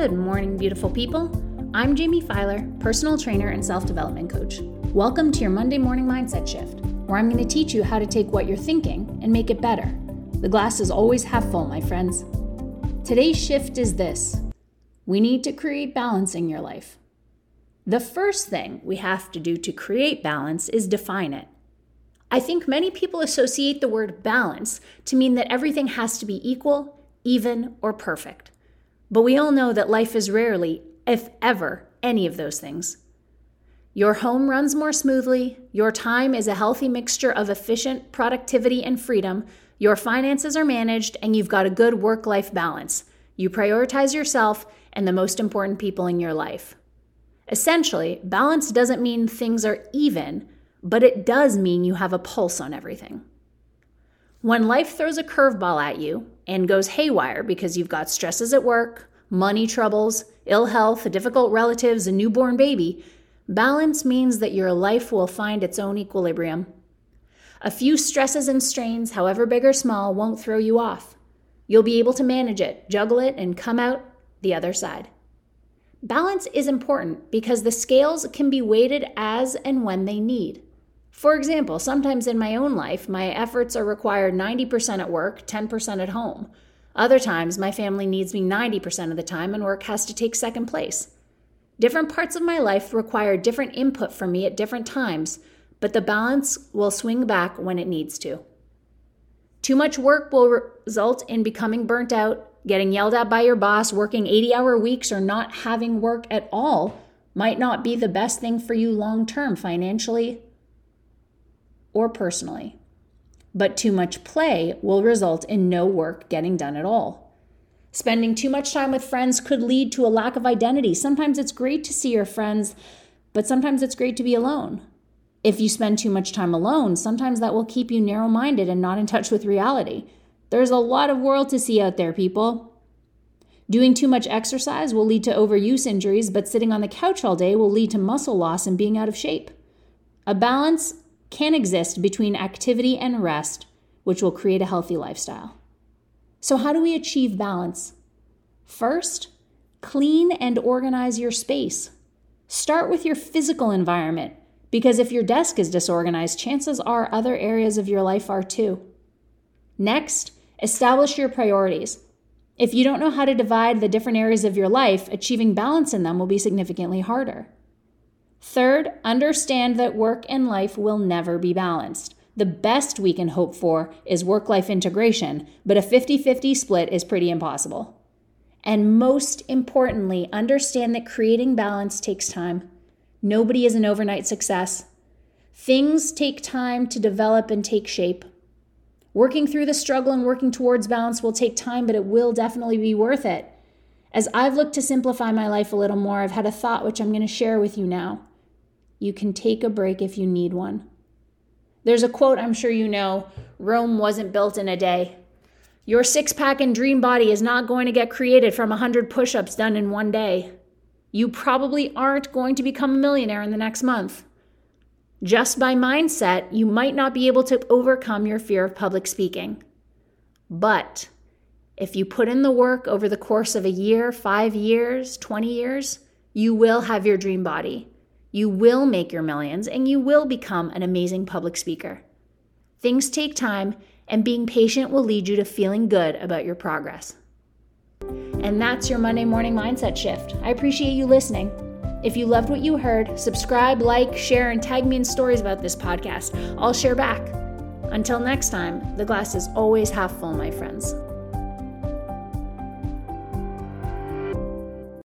beautiful people. I'm Jamie Filer, personal trainer and self development coach. Welcome to your Monday morning mindset shift, where I'm going to teach you how to take what you're thinking and make it better. The glass is always half full, my friends. Today's shift is this we need to create balance in your life. The first thing we have to do to create balance is define it. I think many people associate the word balance to mean that everything has to be equal, even, or perfect. But we all know that life is rarely, if ever, any of those things. Your home runs more smoothly, your time is a healthy mixture of efficient productivity and freedom, your finances are managed, and you've got a good work life balance. You prioritize yourself and the most important people in your life. Essentially, balance doesn't mean things are even, but it does mean you have a pulse on everything. When life throws a curveball at you and goes haywire because you've got stresses at work, money troubles, ill health, difficult relatives, a newborn baby, balance means that your life will find its own equilibrium. A few stresses and strains, however big or small, won't throw you off. You'll be able to manage it, juggle it, and come out the other side. Balance is important because the scales can be weighted as and when they need. For example, sometimes in my own life, my efforts are required 90% at work, 10% at home. Other times, my family needs me 90% of the time and work has to take second place. Different parts of my life require different input from me at different times, but the balance will swing back when it needs to. Too much work will result in becoming burnt out, getting yelled at by your boss, working 80 hour weeks, or not having work at all might not be the best thing for you long term financially or personally. But too much play will result in no work getting done at all. Spending too much time with friends could lead to a lack of identity. Sometimes it's great to see your friends, but sometimes it's great to be alone. If you spend too much time alone, sometimes that will keep you narrow minded and not in touch with reality. There's a lot of world to see out there, people. Doing too much exercise will lead to overuse injuries, but sitting on the couch all day will lead to muscle loss and being out of shape. A balance can exist between activity and rest, which will create a healthy lifestyle. So, how do we achieve balance? First, clean and organize your space. Start with your physical environment, because if your desk is disorganized, chances are other areas of your life are too. Next, establish your priorities. If you don't know how to divide the different areas of your life, achieving balance in them will be significantly harder. Third, understand that work and life will never be balanced. The best we can hope for is work life integration, but a 50 50 split is pretty impossible. And most importantly, understand that creating balance takes time. Nobody is an overnight success. Things take time to develop and take shape. Working through the struggle and working towards balance will take time, but it will definitely be worth it. As I've looked to simplify my life a little more, I've had a thought which I'm going to share with you now. You can take a break if you need one. There's a quote I'm sure you know Rome wasn't built in a day. Your six pack and dream body is not going to get created from 100 push ups done in one day. You probably aren't going to become a millionaire in the next month. Just by mindset, you might not be able to overcome your fear of public speaking. But if you put in the work over the course of a year, five years, 20 years, you will have your dream body. You will make your millions and you will become an amazing public speaker. Things take time, and being patient will lead you to feeling good about your progress. And that's your Monday morning mindset shift. I appreciate you listening. If you loved what you heard, subscribe, like, share, and tag me in stories about this podcast. I'll share back. Until next time, the glass is always half full, my friends.